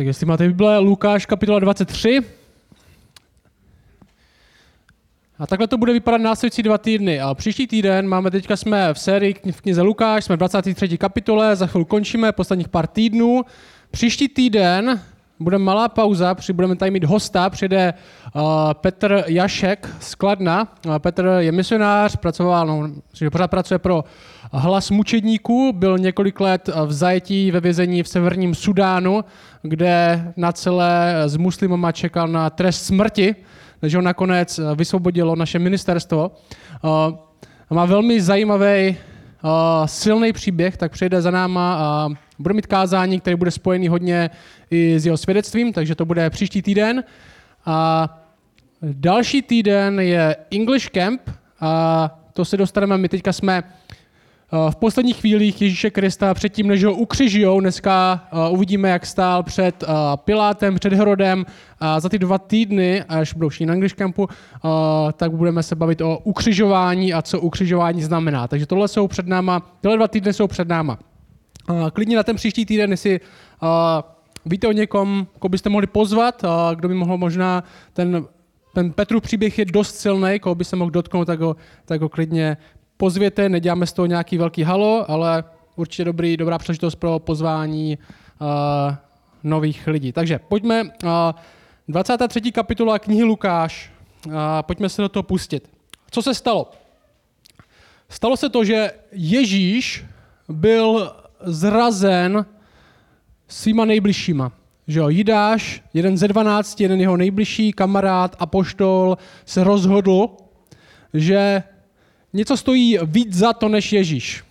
Tak jestli máte Bible, Lukáš kapitola 23. A takhle to bude vypadat následující dva týdny. A příští týden máme teďka jsme v sérii v knize Lukáš, jsme v 23. kapitole, za chvíli končíme, posledních pár týdnů. Příští týden bude malá pauza, budeme tady mít hosta, přijde uh, Petr Jašek z Kladna. Uh, Petr je misionář, pracoval, no, že pořád pracuje pro hlas mučedníků, byl několik let v zajetí ve vězení v severním Sudánu, kde na celé s muslimama čekal na trest smrti, takže ho nakonec vysvobodilo naše ministerstvo. Uh, má velmi zajímavý, uh, silný příběh, tak přijde za náma a bude mít kázání, které bude spojený hodně i s jeho svědectvím, takže to bude příští týden. A další týden je English Camp a to se dostaneme, my teďka jsme v posledních chvílích Ježíše Krista předtím, než ho ukřižujou, dneska uvidíme, jak stál před Pilátem, před Herodem za ty dva týdny, až budou všichni na English Campu, tak budeme se bavit o ukřižování a co ukřižování znamená. Takže tohle jsou před náma, tyhle dva týdny jsou před náma. Klidně na ten příští týden, jestli víte o někom, koho byste mohli pozvat, kdo by mohl možná ten ten Petru příběh je dost silný, koho by se mohl dotknout, tak ho, tak ho klidně pozvěte, neděláme z toho nějaký velký halo, ale určitě dobrý, dobrá příležitost pro pozvání uh, nových lidí. Takže pojďme, uh, 23. kapitola knihy Lukáš, uh, pojďme se do toho pustit. Co se stalo? Stalo se to, že Ježíš byl zrazen svýma nejbližšíma. Že jo, Jidáš, jeden ze dvanácti, jeden jeho nejbližší kamarád a poštol se rozhodl, že něco stojí víc za to než Ježíš.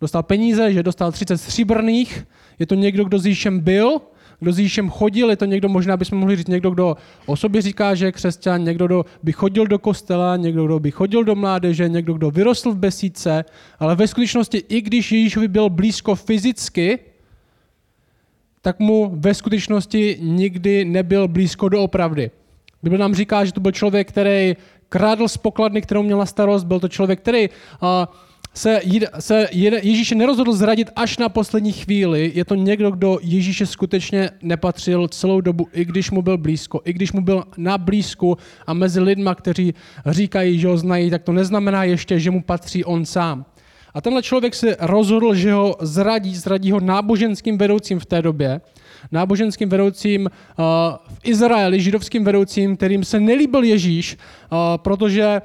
Dostal peníze, že dostal 30 stříbrných, je to někdo, kdo s Ježíšem byl, kdo s Ježíšem chodil, je to někdo, možná bychom mohli říct někdo, kdo o sobě říká, že je křesťan, někdo, kdo by chodil do kostela, někdo, kdo by chodil do mládeže, někdo, kdo vyrostl v besíce, ale ve skutečnosti, i když Ježíšovi byl blízko fyzicky, tak mu ve skutečnosti nikdy nebyl blízko do opravdy. Bible nám říká, že to byl člověk, který krádl z pokladny, kterou měl na starost, byl to člověk, který se, se Ježíše nerozhodl zradit až na poslední chvíli. Je to někdo, kdo Ježíše skutečně nepatřil celou dobu, i když mu byl blízko, i když mu byl na blízku a mezi lidma, kteří říkají, že ho znají, tak to neznamená ještě, že mu patří on sám. A tenhle člověk se rozhodl, že ho zradí, zradí ho náboženským vedoucím v té době, náboženským vedoucím uh, v Izraeli, židovským vedoucím, kterým se nelíbil Ježíš, uh, protože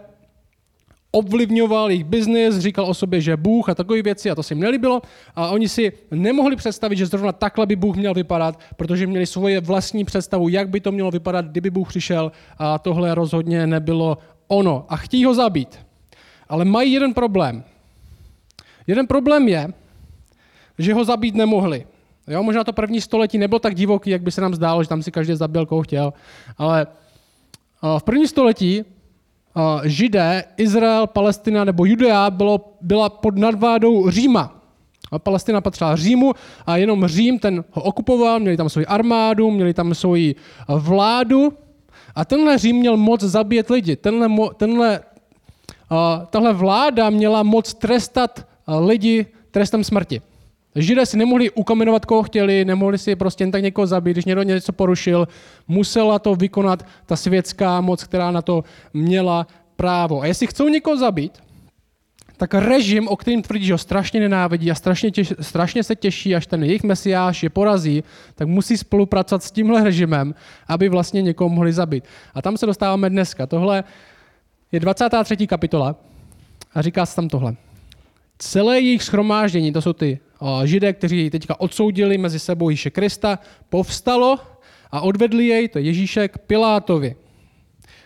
ovlivňoval jejich biznis, říkal o sobě, že Bůh a takové věci a to se jim nelíbilo a oni si nemohli představit, že zrovna takhle by Bůh měl vypadat, protože měli svoje vlastní představu, jak by to mělo vypadat, kdyby Bůh přišel a tohle rozhodně nebylo ono. A chtějí ho zabít. Ale mají jeden problém. Jeden problém je, že ho zabít nemohli. Jo, možná to první století nebylo tak divoký, jak by se nám zdálo, že tam si každý zabil, koho chtěl, ale v první století Židé, Izrael, Palestina nebo Judea bylo, byla pod nadvádou Říma. A Palestina patřila Římu a jenom Řím ten ho okupoval, měli tam svoji armádu, měli tam svoji vládu a tenhle Řím měl moc zabíjet lidi. Tenhle, tenhle, tahle vláda měla moc trestat lidi trestem smrti. Židé si nemohli ukamenovat, koho chtěli, nemohli si prostě jen tak někoho zabít, když někdo něco porušil, musela to vykonat ta světská moc, která na to měla právo. A jestli chcou někoho zabít, tak režim, o kterým tvrdí, že ho strašně nenávidí a strašně, těž, strašně se těší, až ten jejich mesiáš je porazí, tak musí spolupracovat s tímhle režimem, aby vlastně někoho mohli zabít. A tam se dostáváme dneska. Tohle je 23. kapitola a říká se tam tohle. Celé jejich schromáždění, to jsou ty židé, kteří teďka odsoudili mezi sebou Ježíše Krista, povstalo a odvedli jej, to je Ježíše, k Pilátovi.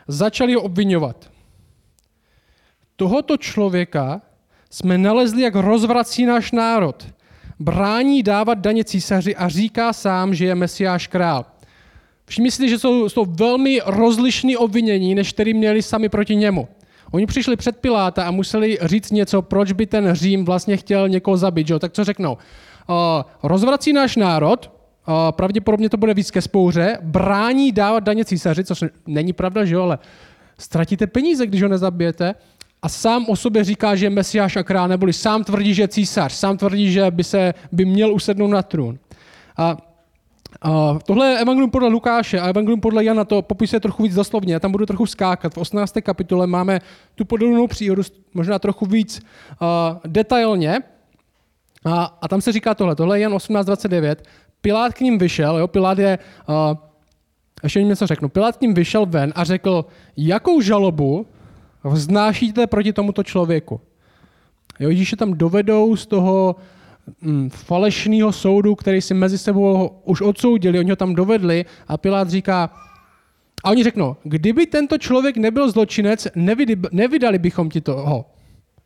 Začali ho obvinovat. Tohoto člověka jsme nalezli, jak rozvrací náš národ. Brání dávat daně císaři a říká sám, že je mesiáš král. Všimni si, že jsou, jsou velmi rozlišní obvinění, než který měli sami proti němu. Oni přišli před Piláta a museli říct něco, proč by ten Řím vlastně chtěl někoho zabít. Že? Tak co řeknou? Uh, rozvrací náš národ, uh, pravděpodobně to bude víc ke spouře, brání dávat daně císaři, což není pravda, že jo, ale ztratíte peníze, když ho nezabijete, a sám o sobě říká, že je mesiáš a král, neboli sám tvrdí, že je císař, sám tvrdí, že by se by měl usednout na trůn. A Uh, tohle je evangelium podle Lukáše a evangelium podle Jana to popisuje trochu víc doslovně. Já tam budu trochu skákat. V 18. kapitole máme tu podobnou příhodu, možná trochu víc uh, detailně. A, a tam se říká tohle. Tohle je Jan 18.29. Pilát k ním vyšel, jo, Pilát je, uh, ještě jim něco řeknu, Pilát k ním vyšel ven a řekl, jakou žalobu vznášíte proti tomuto člověku. Jo, Ježíše tam dovedou z toho falešného soudu, který si mezi sebou už odsoudili, oni ho tam dovedli a Pilát říká, a oni řeknou, kdyby tento člověk nebyl zločinec, nevydali bychom ti toho.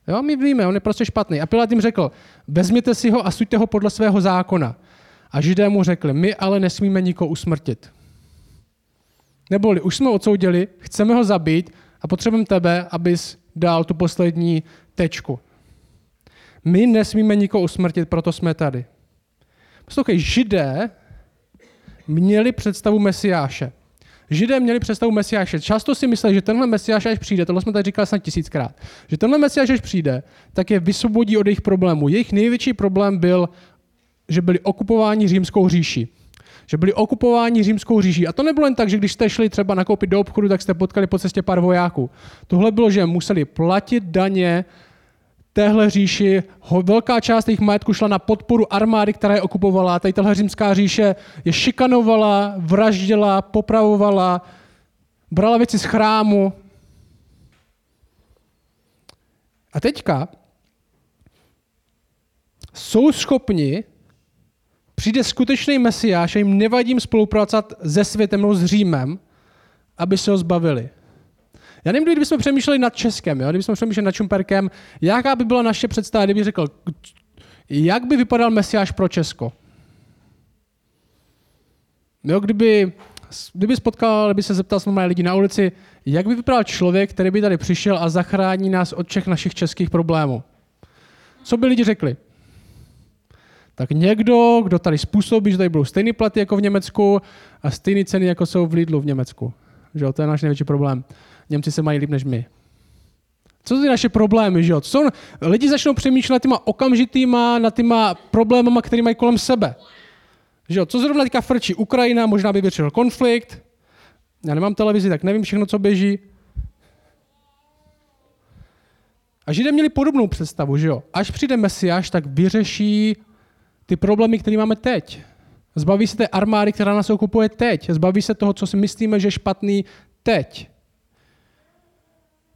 Jo, my víme, on je prostě špatný. A Pilát jim řekl, vezměte si ho a suďte ho podle svého zákona. A židé mu řekli, my ale nesmíme nikoho usmrtit. Neboli už jsme odsoudili, chceme ho zabít a potřebujeme tebe, abys dal tu poslední tečku. My nesmíme nikoho usmrtit, proto jsme tady. Poslouchej, židé měli představu Mesiáše. Židé měli představu Mesiáše. Často si mysleli, že tenhle Mesiáš, až přijde, tohle jsme tady říkali snad tisíckrát, že tenhle Mesiáš, až přijde, tak je vysvobodí od jejich problémů. Jejich největší problém byl, že byli okupováni římskou říší. Že byli okupováni římskou říší. A to nebylo jen tak, že když jste šli třeba nakoupit do obchodu, tak jste potkali po cestě pár vojáků. Tohle bylo, že museli platit daně téhle říši, velká část jejich majetku šla na podporu armády, která je okupovala. Tady tahle římská říše je šikanovala, vraždila, popravovala, brala věci z chrámu. A teďka jsou schopni, přijde skutečný mesiáš a jim nevadím spolupracovat se světem, no s Římem, aby se ho zbavili. Já nevím, kdybychom přemýšleli nad Českem, jo? kdybychom přemýšleli nad Čumperkem, jaká by byla naše představa, kdyby řekl, jak by vypadal Mesiáš pro Česko? Jo, kdyby, kdyby spotkal, kdyby se zeptal normální lidi na ulici, jak by vypadal člověk, který by tady přišel a zachrání nás od všech našich českých problémů? Co by lidi řekli? Tak někdo, kdo tady způsobí, že tady budou stejné platy jako v Německu a stejné ceny, jako jsou v Lidlu v Německu. Že to je náš největší problém. Němci se mají líp než my. Co jsou ty naše problémy, že jo? Co lidi začnou přemýšlet těma okamžitýma, nad těma problémama, které mají kolem sebe. Že jo? Co zrovna teďka frčí? Ukrajina, možná by vyřešil konflikt. Já nemám televizi, tak nevím všechno, co běží. A Židé měli podobnou představu, že jo? Až přijde Mesiáš, tak vyřeší ty problémy, které máme teď. Zbaví se té armády, která nás okupuje teď. Zbaví se toho, co si myslíme, že je špatný teď.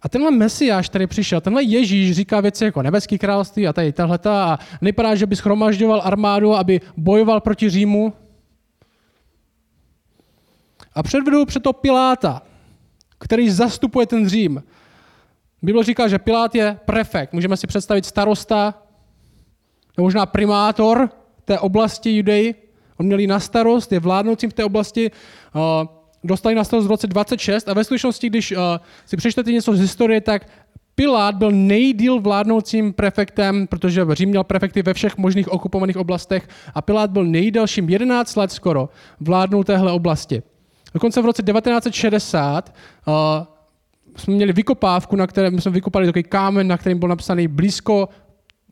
A tenhle mesiáš, který přišel, tenhle Ježíš říká věci jako nebeský království a tady tahleta a nepadá, že by schromažďoval armádu, aby bojoval proti Římu. A předvedou před to Piláta, který zastupuje ten Řím. Bible říká, že Pilát je prefekt. Můžeme si představit starosta, nebo možná primátor té oblasti Judei. On měl na starost, je vládnoucím v té oblasti dostali na starost v roce 26 a ve skutečnosti, když uh, si přečtete něco z historie, tak Pilát byl nejdíl vládnoucím prefektem, protože Řím měl prefekty ve všech možných okupovaných oblastech a Pilát byl nejdelším 11 let skoro vládnou téhle oblasti. Dokonce v roce 1960 uh, jsme měli vykopávku, na kterém jsme vykopali takový kámen, na kterém byl napsaný blízko,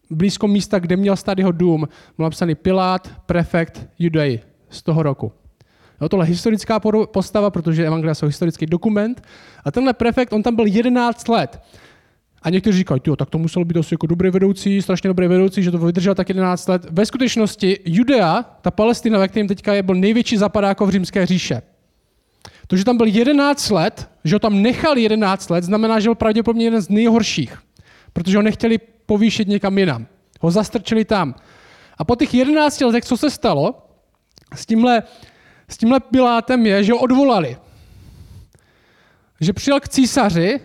blízko místa, kde měl stát jeho dům, byl napsaný Pilát, prefekt Judei z toho roku. Jo, tohle je historická postava, protože Evangelia jsou historický dokument. A tenhle prefekt, on tam byl 11 let. A někteří říkají, tak to muselo být asi jako dobrý vedoucí, strašně dobrý vedoucí, že to vydržel tak 11 let. Ve skutečnosti Judea, ta Palestina, ve kterém teďka je, byl největší zapadáko v římské říše. To, že tam byl 11 let, že ho tam nechal 11 let, znamená, že byl pravděpodobně jeden z nejhorších, protože ho nechtěli povýšit někam jinam. Ho zastrčili tam. A po těch 11 letech, co se stalo s tímhle s tímhle Pilátem je, že ho odvolali. Že přijel k císaři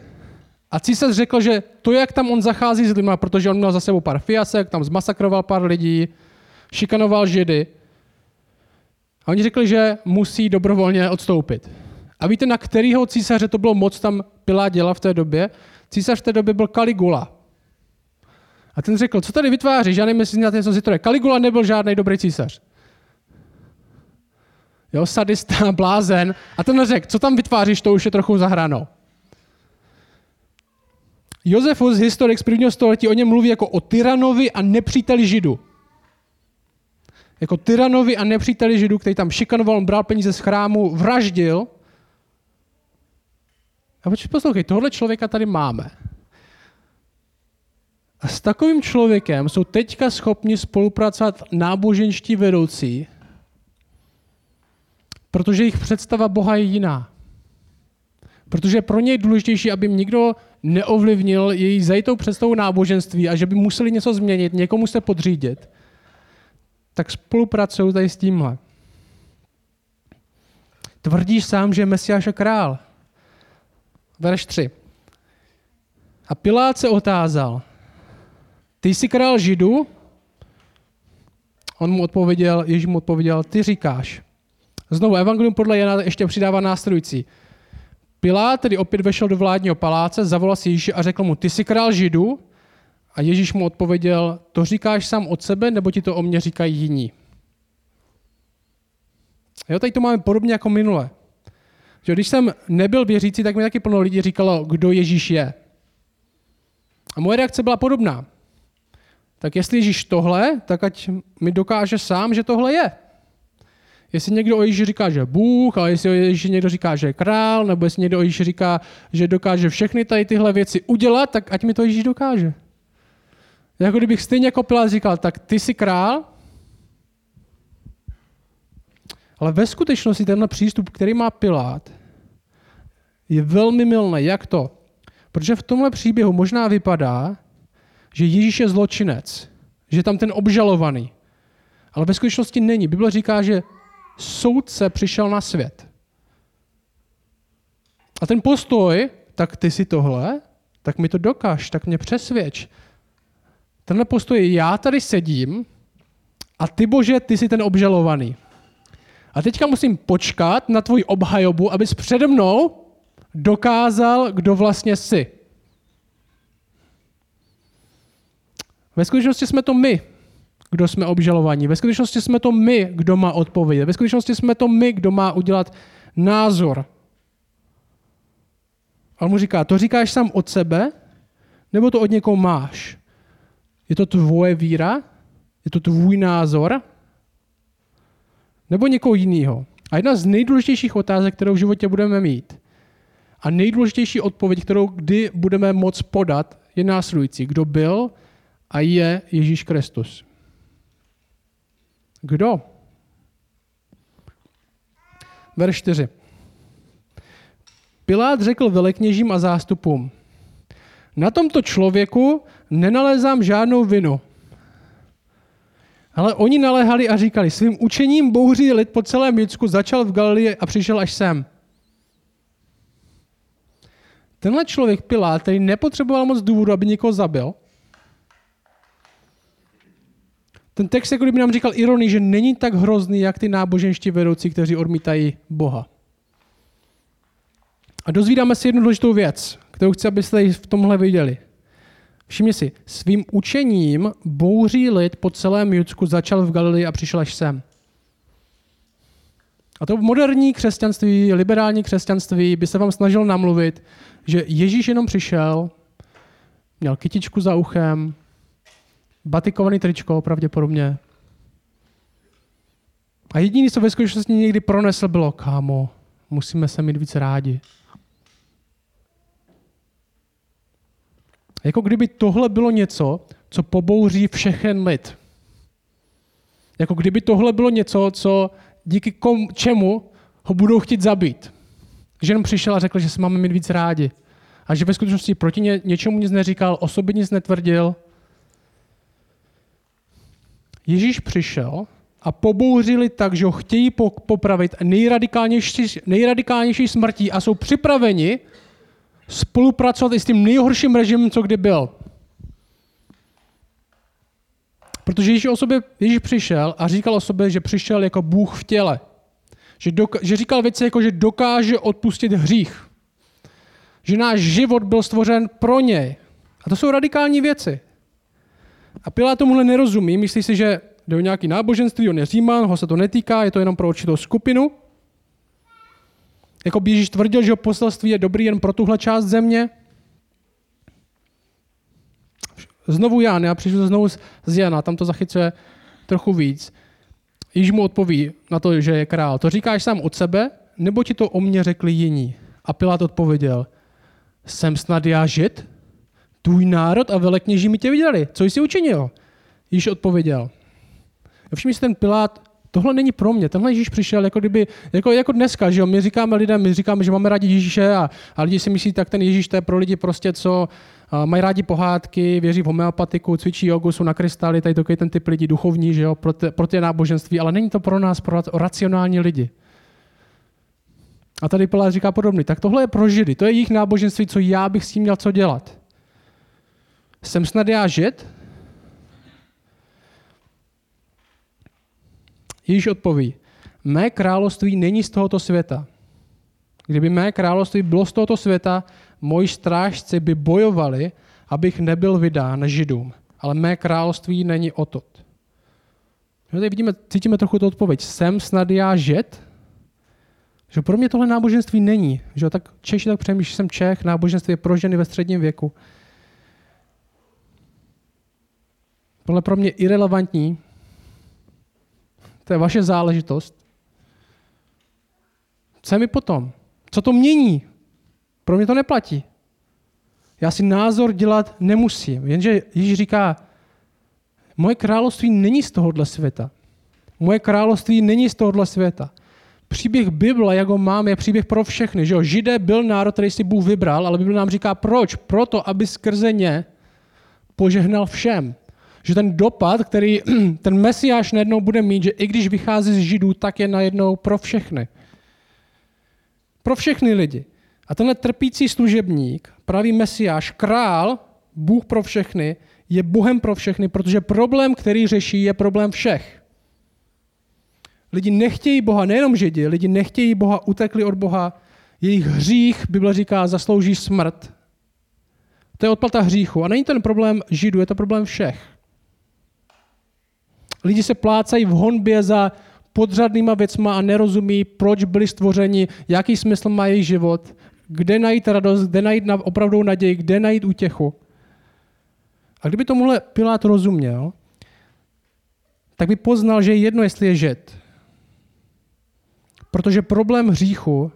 a císař řekl, že to, jak tam on zachází s lidmi, protože on měl za sebou pár fiasek, tam zmasakroval pár lidí, šikanoval židy. A oni řekli, že musí dobrovolně odstoupit. A víte, na kterého císaře to bylo moc tam Pilát dělat v té době? Císař v té době byl Kaligula. A ten řekl, co tady vytváříš? Já nevím, jestli znáte něco z Kaligula nebyl žádný dobrý císař jo, sadista, blázen. A ten řekl, co tam vytváříš, to už je trochu zahráno. Josefus, historik z prvního století, o něm mluví jako o tyranovi a nepříteli židu. jako tyranovi a nepříteli židů, který tam šikanoval, bral peníze z chrámu, vraždil. A počkej, poslouchej, tohle člověka tady máme. A s takovým člověkem jsou teďka schopni spolupracovat náboženští vedoucí, protože jejich představa Boha je jiná. Protože je pro něj důležitější, aby nikdo neovlivnil její zajitou představu náboženství a že by museli něco změnit, někomu se podřídit, tak spolupracují tady s tímhle. Tvrdíš sám, že je Mesiáš a král. Verš 3. A Pilát se otázal, ty jsi král Židu? On mu odpověděl, Ježíš mu odpověděl, ty říkáš. Znovu, Evangelium podle Jana ještě přidává následující. Pilát tedy opět vešel do vládního paláce, zavolal si Ježíše a řekl mu, ty jsi král Židu? A Ježíš mu odpověděl, to říkáš sám od sebe, nebo ti to o mě říkají jiní? Jo, tady to máme podobně jako minule. Že když jsem nebyl věřící, tak mi taky plno lidí říkalo, kdo Ježíš je. A moje reakce byla podobná. Tak jestli Ježíš tohle, tak ať mi dokáže sám, že tohle je. Jestli někdo o Ježíši říká, že je Bůh, a jestli o Ježíši někdo říká, že je král, nebo jestli někdo o Ježíši říká, že dokáže všechny tady tyhle věci udělat, tak ať mi to Ježíš dokáže. Jako kdybych stejně jako Pilát říkal, tak ty jsi král, ale ve skutečnosti tenhle přístup, který má Pilát, je velmi milný. Jak to? Protože v tomhle příběhu možná vypadá, že Ježíš je zločinec, že tam ten obžalovaný. Ale ve skutečnosti není. Bible říká, že soudce přišel na svět. A ten postoj, tak ty si tohle, tak mi to dokáž, tak mě přesvědč. Tenhle postoj, já tady sedím a ty bože, ty jsi ten obžalovaný. A teďka musím počkat na tvoji obhajobu, abys přede mnou dokázal, kdo vlastně jsi. Ve skutečnosti jsme to my, kdo jsme obžalovaní. Ve skutečnosti jsme to my, kdo má odpovědět. Ve skutečnosti jsme to my, kdo má udělat názor. A on mu říká, to říkáš sám od sebe, nebo to od někoho máš? Je to tvoje víra? Je to tvůj názor? Nebo někoho jiného? A jedna z nejdůležitějších otázek, kterou v životě budeme mít, a nejdůležitější odpověď, kterou kdy budeme moct podat, je následující. Kdo byl a je Ježíš Kristus? Kdo? Verš 4. Pilát řekl velekněžím a zástupům, na tomto člověku nenalézám žádnou vinu. Ale oni naléhali a říkali, svým učením bouří lid po celém Jidsku, začal v Galilii a přišel až sem. Tenhle člověk Pilát, který nepotřeboval moc důvodu, aby někoho zabil, ten text jako kdyby nám říkal ironii, že není tak hrozný, jak ty náboženští vedoucí, kteří odmítají Boha. A dozvídáme si jednu důležitou věc, kterou chci, abyste v tomhle viděli. Všimni si, svým učením bouří lid po celém Judsku začal v Galilii a přišel až sem. A to moderní křesťanství, liberální křesťanství by se vám snažil namluvit, že Ježíš jenom přišel, měl kytičku za uchem, batikovaný tričko pravděpodobně. A jediný, co ve skutečnosti někdy pronesl, bylo, kámo, musíme se mít víc rádi. Jako kdyby tohle bylo něco, co pobouří všechen lid. Jako kdyby tohle bylo něco, co díky kom, čemu ho budou chtít zabít. Že jenom přišel a řekl, že se máme mít víc rádi. A že ve skutečnosti proti ně, něčemu nic neříkal, o sobě nic netvrdil. Ježíš přišel a pobouřili tak, že ho chtějí popravit nejradikálnější, nejradikálnější smrtí a jsou připraveni spolupracovat i s tím nejhorším režimem, co kdy byl. Protože Ježíš, o sobě, Ježíš přišel a říkal o sobě, že přišel jako Bůh v těle. Že, doka- že říkal věci jako, že dokáže odpustit hřích. Že náš život byl stvořen pro něj. A to jsou radikální věci. A Pilát tomuhle nerozumí, myslí si, že jde o nějaký náboženství, on je říman, ho se to netýká, je to jenom pro určitou skupinu. Jako Ježíš tvrdil, že poselství je dobrý jen pro tuhle část země. Znovu Jan, já přišel znovu z Jana, tam to zachycuje trochu víc. Ježíš mu odpoví na to, že je král. To říkáš sám od sebe, nebo ti to o mě řekli jiní? A Pilát odpověděl, jsem snad já žid? Tvůj národ a velekněží mi tě viděli. Co jsi učinil? Ježíš odpověděl. Všimni si ten Pilát, tohle není pro mě. Tenhle Ježíš přišel jako kdyby, jako, jako dneska, že jo? My říkáme lidem, my říkáme, že máme rádi Ježíše a, a lidi si myslí, tak ten Ježíš to je pro lidi prostě, co uh, mají rádi pohádky, věří v homeopatiku, cvičí jogu, jsou na krystály, tady takový ten typ lidí duchovní, že jo? Pro, ty, pro ty náboženství, ale není to pro nás, pro racionální lidi. A tady Pilát říká podobný. Tak tohle je pro židy, to je jejich náboženství, co já bych s tím měl co dělat. Jsem snad já žid? Ježíš odpoví, mé království není z tohoto světa. Kdyby mé království bylo z tohoto světa, moji strážci by bojovali, abych nebyl vydán židům. Ale mé království není otot. Tady vidíme, cítíme trochu tu odpověď. Jsem snad já žid? Že pro mě tohle náboženství není. Že tak Češi tak přemýšlí, jsem Čech, náboženství je pro ženy ve středním věku. Tohle pro mě irrelevantní. To je vaše záležitost. Co mi potom? Co to mění? Pro mě to neplatí. Já si názor dělat nemusím. Jenže Ježíš říká, moje království není z tohohle světa. Moje království není z tohohle světa. Příběh Bible, jak ho mám, je příběh pro všechny. Že jo? Židé byl národ, který si Bůh vybral, ale Bible nám říká, proč? Proto, aby skrze ně požehnal všem. Že ten dopad, který ten mesiáš najednou bude mít, že i když vychází z Židů, tak je najednou pro všechny. Pro všechny lidi. A tenhle trpící služebník, pravý mesiáš, král, Bůh pro všechny, je Bohem pro všechny, protože problém, který řeší, je problém všech. Lidi nechtějí Boha, nejenom Židi, lidi nechtějí Boha, utekli od Boha, jejich hřích, Bible říká, zaslouží smrt. To je odplata hříchu. A není ten problém Židů, je to problém všech. Lidi se plácají v honbě za podřadnýma věcma a nerozumí, proč byli stvořeni, jaký smysl má jejich život, kde najít radost, kde najít opravdu naději, kde najít útěchu. A kdyby tomuhle Pilát rozuměl, tak by poznal, že je jedno, jestli je žid. Protože problém hříchu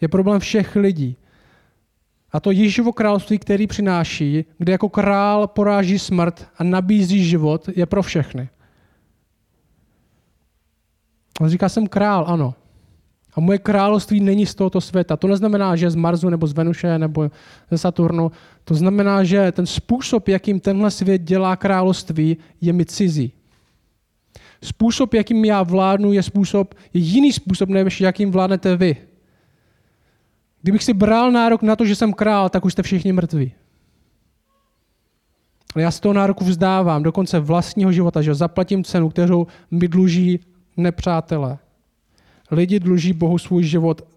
je problém všech lidí. A to Ježíšovo království, který přináší, kde jako král poráží smrt a nabízí život, je pro všechny. On říká, jsem král, ano. A moje království není z tohoto světa. To neznamená, že z Marsu nebo z Venuše nebo ze Saturnu. To znamená, že ten způsob, jakým tenhle svět dělá království, je mi cizí. Způsob, jakým já vládnu, je způsob, je jiný způsob, než jakým vládnete vy. Kdybych si bral nárok na to, že jsem král, tak už jste všichni mrtví. Ale já z toho nároku vzdávám do konce vlastního života, že zaplatím cenu, kterou mi dluží nepřátelé. Lidi dluží Bohu svůj život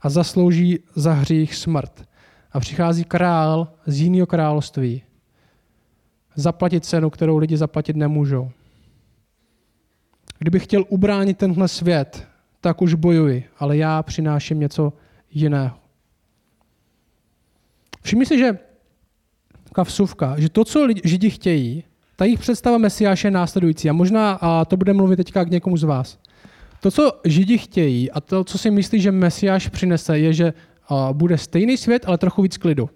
a zaslouží za hřích smrt. A přichází král z jiného království. Zaplatit cenu, kterou lidi zaplatit nemůžou. Kdybych chtěl ubránit tenhle svět, tak už bojuji, ale já přináším něco jiného. Všimni si, že taková vsuvka, že to, co Židi chtějí, ta jejich představa Mesiáše je následující. A možná a to bude mluvit teďka k někomu z vás. To, co Židi chtějí a to, co si myslí, že Mesiáš přinese, je, že bude stejný svět, ale trochu víc klidu.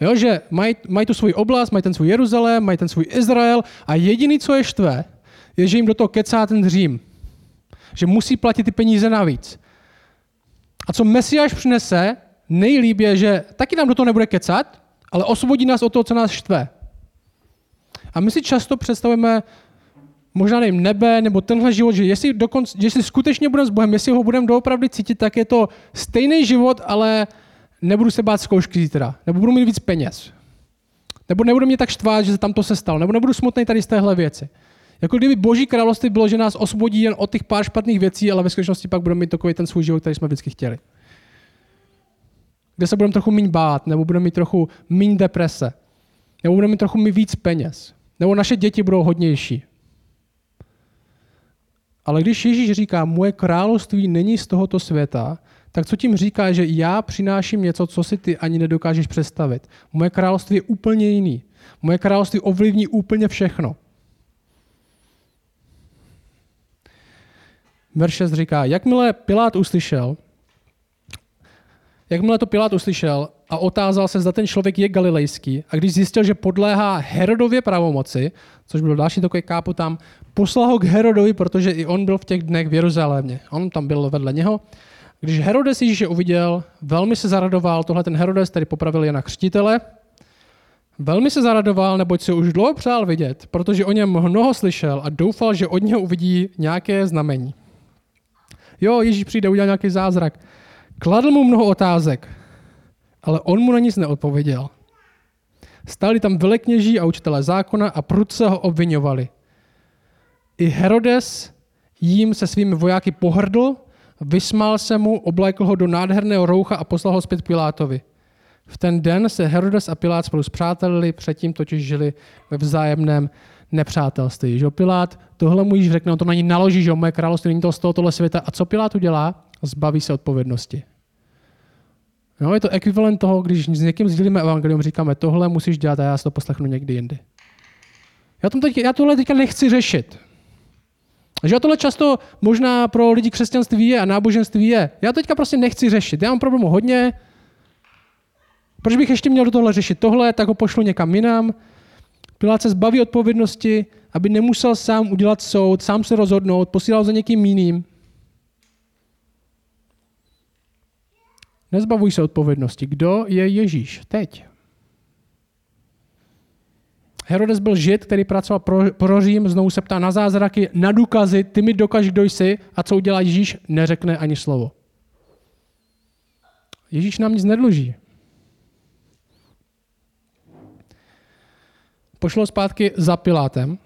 Jo, že mají, mají tu svoji oblast, mají ten svůj Jeruzalém, mají ten svůj Izrael a jediný, co je štve, je, že jim do toho kecá ten Řím. Že musí platit ty peníze navíc. A co Mesiáš přinese, nejlíp je, že taky nám do toho nebude kecat, ale osvobodí nás od toho, co nás štve. A my si často představujeme možná nevím, nebe nebo tenhle život, že jestli, dokonce, jestli skutečně budeme s Bohem, jestli ho budeme doopravdy cítit, tak je to stejný život, ale nebudu se bát zkoušky zítra, nebo budu mít víc peněz. Nebo nebudu mě tak štvát, že tam to se stalo, nebo nebudu smutný tady z téhle věci. Jako kdyby boží království bylo, že nás osvobodí jen od těch pár špatných věcí, ale ve skutečnosti pak budeme mít takový ten svůj život, který jsme vždycky chtěli. Kde se budeme trochu méně bát, nebo budeme mít trochu méně deprese, nebo budeme mít trochu mít víc peněz, nebo naše děti budou hodnější. Ale když Ježíš říká, moje království není z tohoto světa, tak co tím říká, že já přináším něco, co si ty ani nedokážeš představit. Moje království je úplně jiný. Moje království ovlivní úplně všechno. Verš 6 říká, jakmile Pilát uslyšel, jakmile to Pilát uslyšel a otázal se, zda ten člověk je galilejský, a když zjistil, že podléhá Herodově pravomoci, což byl další takový kápu tam, poslal ho k Herodovi, protože i on byl v těch dnech v Jeruzalémě. On tam byl vedle něho. Když Herodes Ježíše uviděl, velmi se zaradoval, tohle ten Herodes, který popravil Jana Křtitele, velmi se zaradoval, neboť si už dlouho přál vidět, protože o něm mnoho slyšel a doufal, že od něho uvidí nějaké znamení. Jo, Ježíš přijde, udělal nějaký zázrak. Kladl mu mnoho otázek, ale on mu na nic neodpověděl. Stáli tam velekněží a učitelé zákona a prudce ho obvinovali. I Herodes jím se svými vojáky pohrdl, vysmál se mu, oblékl ho do nádherného roucha a poslal ho zpět Pilátovi. V ten den se Herodes a Pilát spolu zpřátelili, předtím totiž žili ve vzájemném nepřátelství. Že Pilát tohle mu již řekne, on to na ní naloží, že moje království není to z tohoto světa. A co Pilát udělá? Zbaví se odpovědnosti. No, je to ekvivalent toho, když s někým sdílíme evangelium, říkáme, tohle musíš dělat a já si to poslechnu někdy jindy. Já, tom teď, já tohle teďka nechci řešit. Že tohle často možná pro lidi křesťanství je a náboženství je. Já teďka prostě nechci řešit. Já mám problému hodně. Proč bych ještě měl do tohle řešit tohle, tak ho pošlu někam jinam. Pilát se zbaví odpovědnosti, aby nemusel sám udělat soud, sám se rozhodnout, posílal za někým jiným. Nezbavuj se odpovědnosti. Kdo je Ježíš teď? Herodes byl žid, který pracoval pro, pro Řím, znovu se ptá na zázraky, na důkazy, ty mi dokaž, kdo jsi a co udělá Ježíš, neřekne ani slovo. Ježíš nám nic nedluží. Pošlo zpátky za Pilátem.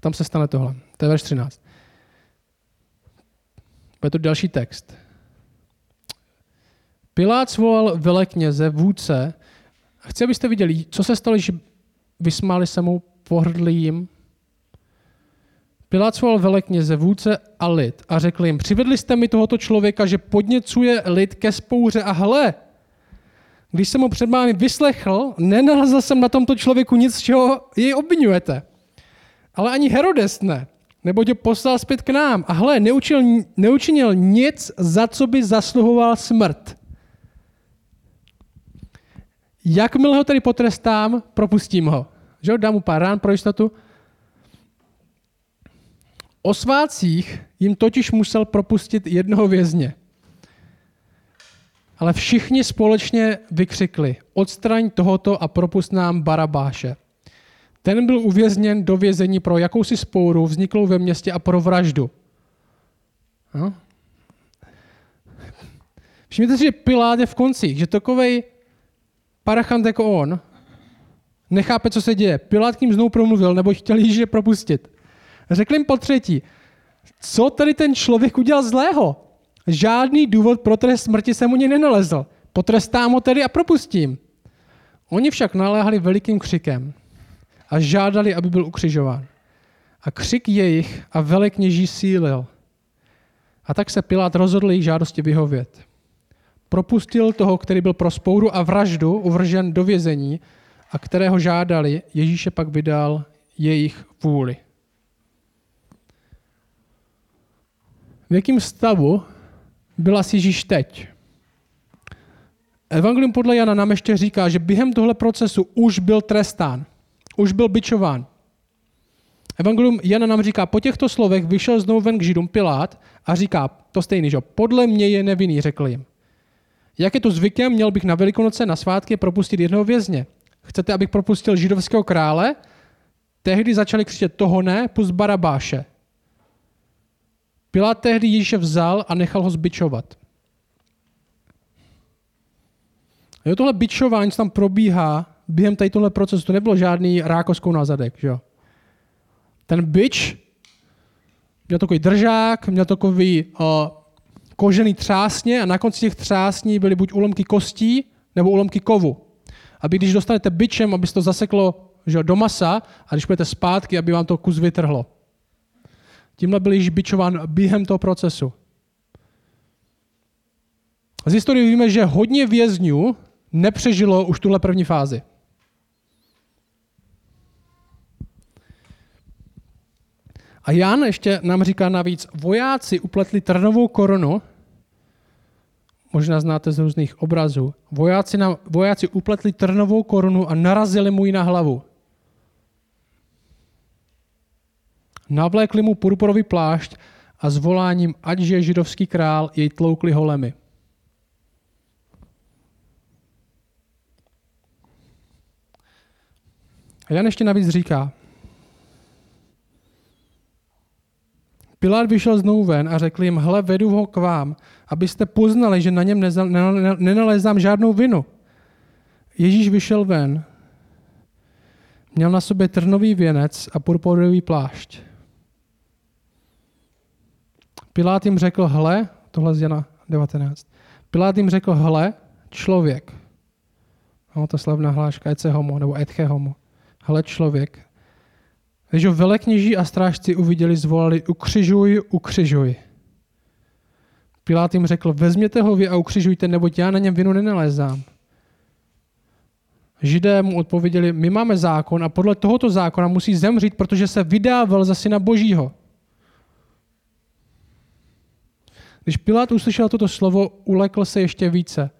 Tam se stane tohle. To je verš 13. Je to další text. Pilát svolal velekněze, vůdce. Chci, abyste viděli, co se stalo, že vysmáli se mu, pohrdli jim. Pilát svolal velekněze, vůdce a lid a řekl jim, přivedli jste mi tohoto člověka, že podněcuje lid ke spouře a hle, když jsem ho před vámi vyslechl, nenalezl jsem na tomto člověku nic, z čeho jej obvinujete. Ale ani Herodes ne, nebo tě poslal zpět k nám. A hle, neučil, neučinil nic, za co by zasluhoval smrt. Jakmile ho tedy potrestám, propustím ho. Že dám mu pár rán pro jistotu. O svácích jim totiž musel propustit jednoho vězně. Ale všichni společně vykřikli, odstraň tohoto a propust nám Barabáše. Ten byl uvězněn do vězení pro jakousi spouru vzniklou ve městě a pro vraždu. No. Všimněte si, že Pilát je v konci, že takovej parachant jako on nechápe, co se děje. Pilát k ním znovu promluvil, nebo chtěl Ježíše propustit. Řekl jim po třetí, co tady ten člověk udělal zlého? Žádný důvod pro trest smrti jsem u něj nenalezl. Potrestám ho tedy a propustím. Oni však naléhali velikým křikem a žádali, aby byl ukřižován. A křik jejich a velekněží sílil. A tak se Pilát rozhodl jejich žádosti vyhovět. Propustil toho, který byl pro spouru a vraždu uvržen do vězení a kterého žádali, Ježíše pak vydal jejich vůli. V jakém stavu byla si Ježíš teď? Evangelium podle Jana nám ještě říká, že během tohle procesu už byl trestán, už byl bičován. Evangelium Jana nám říká, po těchto slovech vyšel znovu ven k Židům Pilát a říká to stejný, že podle mě je nevinný, řekl jim. Jak je to zvykem, měl bych na Velikonoce na svátky propustit jednoho vězně. Chcete, abych propustil židovského krále? Tehdy začali křičet toho ne, pust Barabáše. Pilát tehdy Ježíše vzal a nechal ho zbičovat. Jo, tohle bičování, co tam probíhá během tady tohle procesu, to nebylo žádný rákoskou na zadek. Že? Ten bič měl takový držák, měl takový uh, kožený třásně a na konci těch třásní byly buď úlomky kostí nebo úlomky kovu. Aby když dostanete bičem, aby se to zaseklo že, do masa a když budete zpátky, aby vám to kus vytrhlo. Tímhle byl již bičován během toho procesu. Z historie víme, že hodně vězňů nepřežilo už tuhle první fázi. A Jan ještě nám říká navíc, vojáci upletli trnovou korunu, možná znáte z různých obrazů, vojáci, na, vojáci upletli trnovou korunu a narazili mu ji na hlavu. Navlékli mu purpurový plášť a s voláním, ať je židovský král, jej tloukli holemi. A Jan ještě navíc říká, Pilát vyšel znovu ven a řekl jim, hle, vedu ho k vám, abyste poznali, že na něm nenalézám žádnou vinu. Ježíš vyšel ven, měl na sobě trnový věnec a purpurový plášť. Pilát jim řekl, hle, tohle z Jana 19. Pilát jim řekl, hle, člověk. No, to slavná hláška, ece homo, nebo etche homo. Hle, člověk. Když ho velekněží a strážci uviděli, zvolali, ukřižuj, ukřižuj. Pilát jim řekl, vezměte ho vy a ukřižujte, neboť já na něm vinu nenalézám. Židé mu odpověděli, my máme zákon a podle tohoto zákona musí zemřít, protože se vydával za syna božího. Když Pilát uslyšel toto slovo, ulekl se ještě více.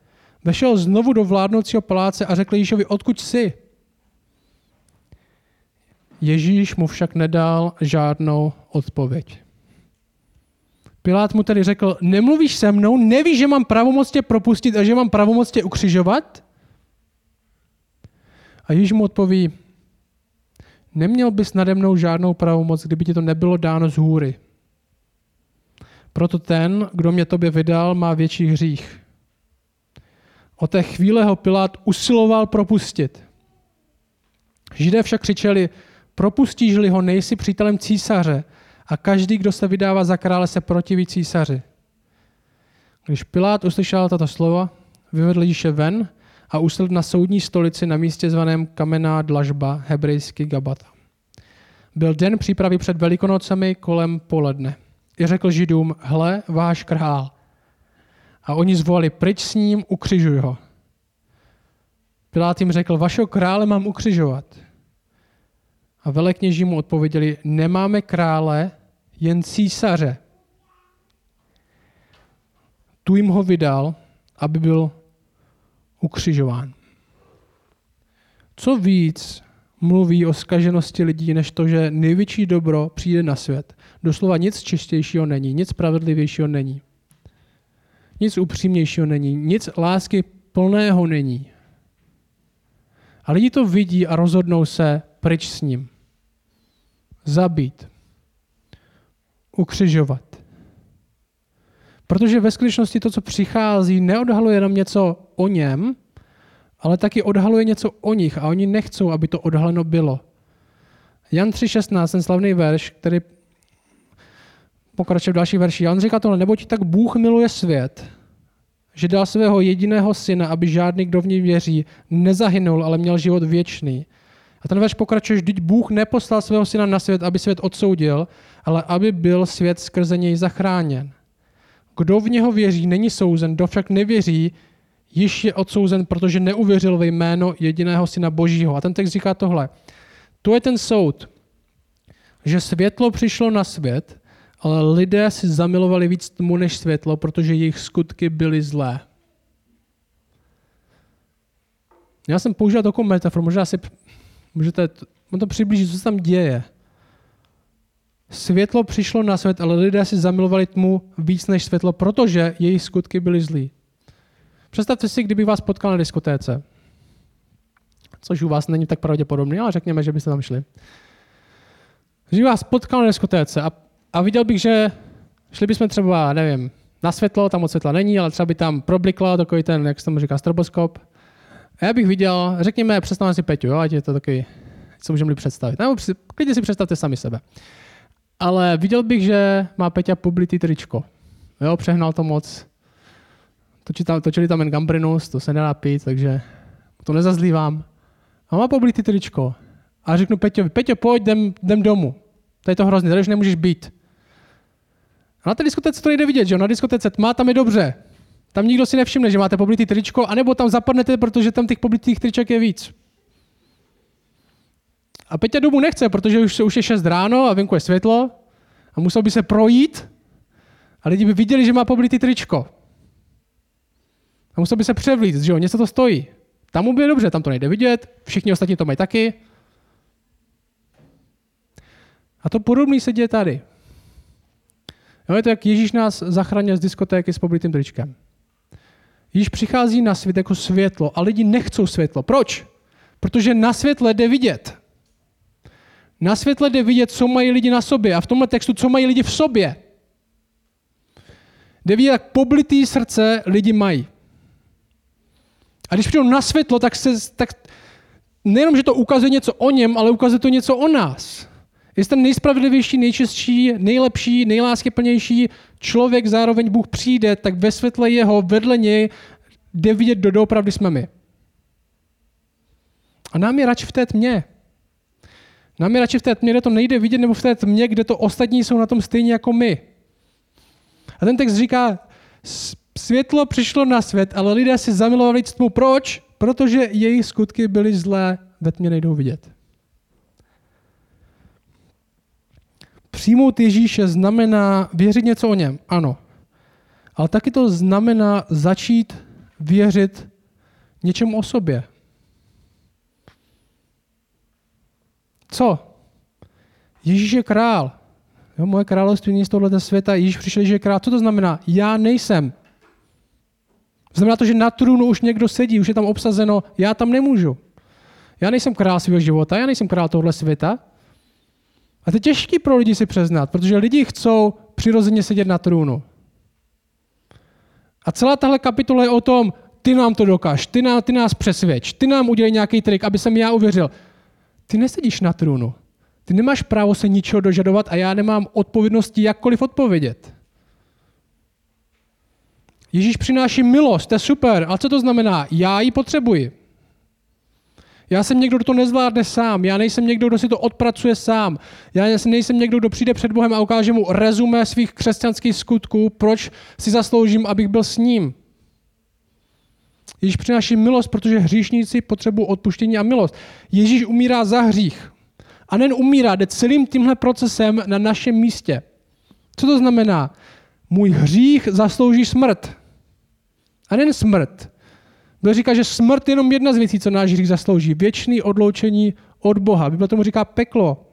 Vešel znovu do vládnoucího paláce a řekl Ježíšovi, odkud jsi? Ježíš mu však nedal žádnou odpověď. Pilát mu tedy řekl, nemluvíš se mnou, nevíš, že mám pravomoc tě propustit a že mám pravomoc tě ukřižovat? A Ježíš mu odpoví, neměl bys nade mnou žádnou pravomoc, kdyby ti to nebylo dáno z hůry. Proto ten, kdo mě tobě vydal, má větší hřích. O té chvíle ho Pilát usiloval propustit. Židé však křičeli, propustíš-li ho, nejsi přítelem císaře a každý, kdo se vydává za krále, se protiví císaři. Když Pilát uslyšel tato slova, vyvedl Ježíše ven a usedl na soudní stolici na místě zvaném kamenná dlažba, hebrejský Gabata. Byl den přípravy před velikonocemi kolem poledne i řekl židům, hle, váš král. A oni zvolali, pryč s ním, ukřižuj ho. Pilát jim řekl, vašeho krále mám ukřižovat. A velekněží mu odpověděli, nemáme krále, jen císaře. Tu jim ho vydal, aby byl ukřižován. Co víc mluví o skaženosti lidí, než to, že největší dobro přijde na svět. Doslova nic čistějšího není, nic spravedlivějšího není. Nic upřímnějšího není, nic lásky plného není. A lidi to vidí a rozhodnou se pryč s ním. Zabít. Ukřižovat. Protože ve skutečnosti to, co přichází, neodhaluje jenom něco o něm, ale taky odhaluje něco o nich a oni nechcou, aby to odhaleno bylo. Jan 3.16, ten slavný verš, který pokračuje v další verši. Jan říká tohle, neboť tak Bůh miluje svět, že dal svého jediného syna, aby žádný, kdo v něj věří, nezahynul, ale měl život věčný. A ten verš pokračuje, že Bůh neposlal svého syna na svět, aby svět odsoudil, ale aby byl svět skrze něj zachráněn. Kdo v něho věří, není souzen, kdo však nevěří, již je odsouzen, protože neuvěřil ve jméno jediného syna Božího. A ten text říká tohle. To je ten soud, že světlo přišlo na svět, ale lidé si zamilovali víc tmu než světlo, protože jejich skutky byly zlé. Já jsem použil takovou metaforu, možná si můžete to přiblížit, co se tam děje. Světlo přišlo na svět, ale lidé si zamilovali tmu víc než světlo, protože jejich skutky byly zlí. Představte si, kdyby vás potkal na diskotéce. Což u vás není tak pravděpodobné, ale řekněme, že byste tam šli. Kdyby vás potkal na diskotéce a, a viděl bych, že šli bychom třeba, nevím, na světlo, tam moc světla není, ale třeba by tam probliklo takový ten, jak se tomu říká, stroboskop. A já bych viděl, řekněme, představme si Peťu, jo, ať je to takový, co můžeme představit. Nebo klidně si představte sami sebe. Ale viděl bych, že má Peťa publitý tričko. Jo, přehnal to moc. Točili tam, točili tam jen gambrinus, to se nedá pít, takže to nezazlívám. A má poblitý tričko. A řeknu Peťovi, Peťo, pojď, jdem, jdem domů. To je to hrozný, tady už nemůžeš být. A na té diskotece to nejde vidět, že jo? Na diskotece tma, tam je dobře. Tam nikdo si nevšimne, že máte poblitý tričko, anebo tam zapadnete, protože tam těch poblitých triček je víc. A Peťa domů nechce, protože už, už je 6 ráno a venku je světlo. a musel by se projít a lidi by viděli, že má poblitý tričko. A musel by se převlít, že jo, něco to stojí. Tam mu bude dobře, tam to nejde vidět, všichni ostatní to mají taky. A to podobné se děje tady. Jo, je to, jak Ježíš nás zachránil z diskotéky s poblitým tričkem. Ježíš přichází na svět jako světlo a lidi nechcou světlo. Proč? Protože na světle jde vidět. Na světle jde vidět, co mají lidi na sobě a v tomhle textu, co mají lidi v sobě. Jde vidět, jak poblitý srdce lidi mají. A když přijdou na světlo, tak, se, tak nejenom, že to ukazuje něco o něm, ale ukazuje to něco o nás. Jestli ten nejspravedlivější, nejčistší, nejlepší, nejláskyplnější člověk, zároveň Bůh přijde, tak ve světle jeho, vedle něj, jde vidět, do doopravdy jsme my. A nám je radši v té tmě. Nám je radši v té tmě, kde to nejde vidět, nebo v té tmě, kde to ostatní jsou na tom stejně jako my. A ten text říká, světlo přišlo na svět, ale lidé si zamilovali tmu. Proč? Protože jejich skutky byly zlé, ve tmě nejdou vidět. Přijmout Ježíše znamená věřit něco o něm, ano. Ale taky to znamená začít věřit něčemu o sobě. Co? Ježíš je král. Jo, moje království není z tohoto světa, Ježíš přišel, že je král. Co to znamená? Já nejsem. Znamená to, že na trůnu už někdo sedí, už je tam obsazeno, já tam nemůžu. Já nejsem král svého života, já nejsem král tohoto světa. A to je těžké pro lidi si přiznat, protože lidi chcou přirozeně sedět na trůnu. A celá tahle kapitola je o tom, ty nám to dokáž, ty, nám, ty nás přesvědč, ty nám udělej nějaký trik, aby jsem já uvěřil. Ty nesedíš na trůnu. Ty nemáš právo se ničeho dožadovat a já nemám odpovědnosti jakkoliv odpovědět. Ježíš přináší milost, to je super, ale co to znamená? Já ji potřebuji. Já jsem někdo, kdo to nezvládne sám. Já nejsem někdo, kdo si to odpracuje sám. Já nejsem někdo, kdo přijde před Bohem a ukáže mu rezumé svých křesťanských skutků, proč si zasloužím, abych byl s ním. Ježíš přináší milost, protože hříšníci potřebují odpuštění a milost. Ježíš umírá za hřích. A nejen umírá, jde celým tímhle procesem na našem místě. Co to znamená? Můj hřích zaslouží smrt. A nejen smrt. Bible říká, že smrt je jenom jedna z věcí, co náš hřích zaslouží. Věčný odloučení od Boha. Bible tomu říká peklo.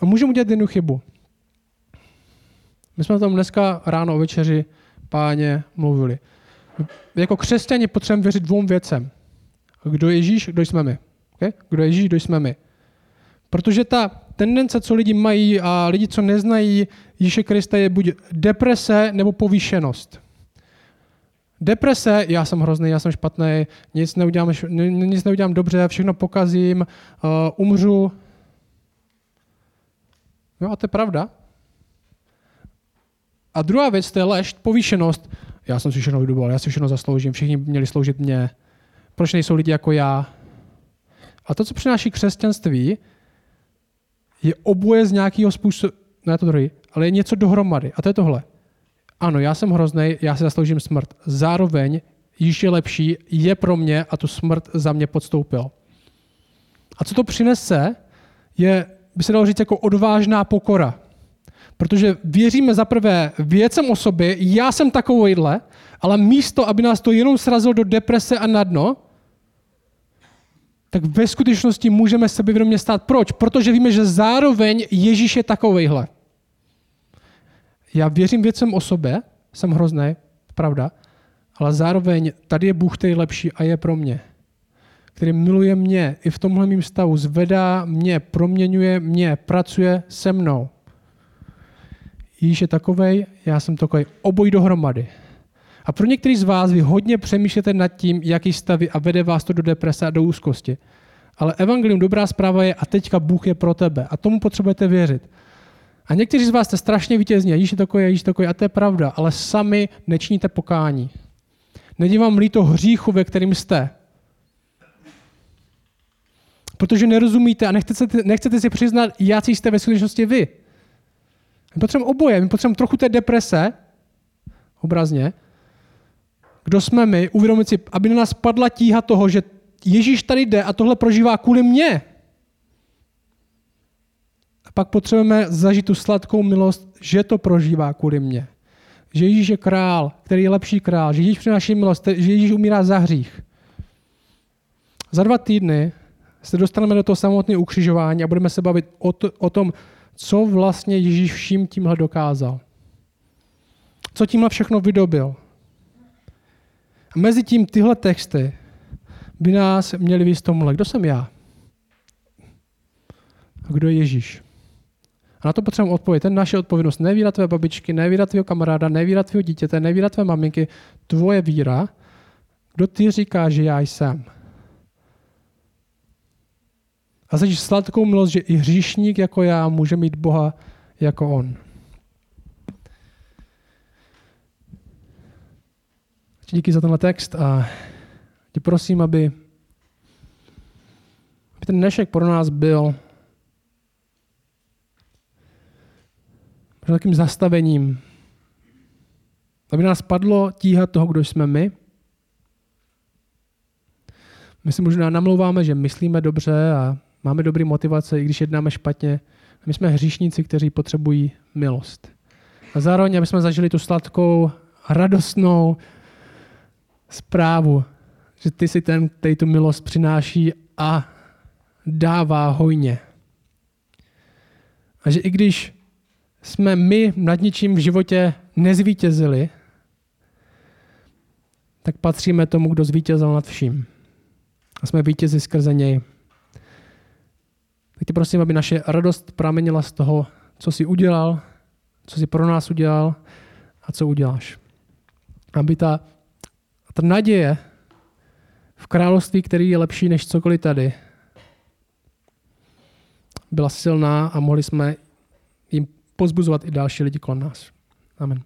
A můžeme udělat jednu chybu. My jsme o tom dneska ráno o večeři páně mluvili. Jako křesťani potřebujeme věřit dvou věcem. Kdo je Ježíš, kdo jsme my. Okay? Kdo je Ježíš, kdo jsme my. Protože ta tendence, co lidi mají a lidi, co neznají Ježíše Krista, je buď deprese nebo povýšenost. Deprese, já jsem hrozný, já jsem špatný, nic neudělám, nic neudělám dobře, všechno pokazím, uh, umřu. No a to je pravda. A druhá věc, to je lež, povýšenost. Já jsem si všechno vyduboval, já si všechno zasloužím, všichni měli sloužit mně. Proč nejsou lidi jako já? A to, co přináší křesťanství, je oboje z nějakého způsobu, ne to druhý, ale je něco dohromady. A to je tohle. Ano, já jsem hrozný, já si zasloužím smrt. Zároveň již je lepší, je pro mě a tu smrt za mě podstoupil. A co to přinese, je, by se dalo říct, jako odvážná pokora. Protože věříme za prvé věcem o sobě, já jsem takovýhle, ale místo, aby nás to jenom srazilo do deprese a na dno, tak ve skutečnosti můžeme sebevědomě stát. Proč? Protože víme, že zároveň Ježíš je takovejhle. Já věřím věcem o sobě, jsem hrozný, pravda, ale zároveň tady je Bůh, který je lepší a je pro mě. Který miluje mě i v tomhle mým stavu, zvedá mě, proměňuje mě, pracuje se mnou. Ježíš je takovej, já jsem takový, oboj dohromady. A pro některý z vás vy hodně přemýšlíte nad tím, jaký stavy a vede vás to do deprese a do úzkosti. Ale evangelium, dobrá zpráva je, a teďka Bůh je pro tebe. A tomu potřebujete věřit. A někteří z vás jste strašně vítězní, Ježíš je takový, Ježíš je takový, a to je pravda, ale sami nečiníte pokání. Není vám líto hříchu, ve kterým jste. Protože nerozumíte a nechcete, nechcete si přiznat, jaký jste ve skutečnosti vy. My potřebujeme oboje. My potřebujeme trochu té deprese, obrazně, kdo jsme my, uvědomit si, aby na nás padla tíha toho, že Ježíš tady jde a tohle prožívá kvůli mně. A pak potřebujeme zažít tu sladkou milost, že to prožívá kvůli mně. Že Ježíš je král, který je lepší král, že Ježíš přináší milost, že Ježíš umírá za hřích. Za dva týdny se dostaneme do toho samotného ukřižování a budeme se bavit o, to, o tom, co vlastně Ježíš vším tímhle dokázal. Co tímhle všechno vydobil. A mezi tím tyhle texty by nás měli víc tomuhle. Kdo jsem já? A kdo je Ježíš? A na to potřebujeme odpovědět. Ten naše odpovědnost. Nevíra tvé babičky, nevíra tvého kamaráda, nevíra tvého dítěte, nevíra tvé maminky. Tvoje víra. Kdo ty říká, že já jsem? A zažíš sladkou milost, že i hříšník jako já může mít Boha jako on. Díky za tenhle text a tě prosím, aby, aby ten dnešek pro nás byl takým zastavením, aby nás padlo tíhat toho, kdo jsme my. My si možná namlouváme, že myslíme dobře a máme dobrý motivace, i když jednáme špatně. My jsme hříšníci, kteří potřebují milost. A zároveň, aby jsme zažili tu sladkou, radostnou zprávu, že ty si ten, který tu milost přináší a dává hojně. A že i když jsme my nad ničím v životě nezvítězili, tak patříme tomu, kdo zvítězil nad vším. A jsme vítězi skrze něj. Tak tě prosím, aby naše radost pramenila z toho, co jsi udělal, co jsi pro nás udělal a co uděláš. Aby ta, ta naděje v království, který je lepší než cokoliv tady, byla silná a mohli jsme jim pozbuzovat i další lidi kolem nás. Amen.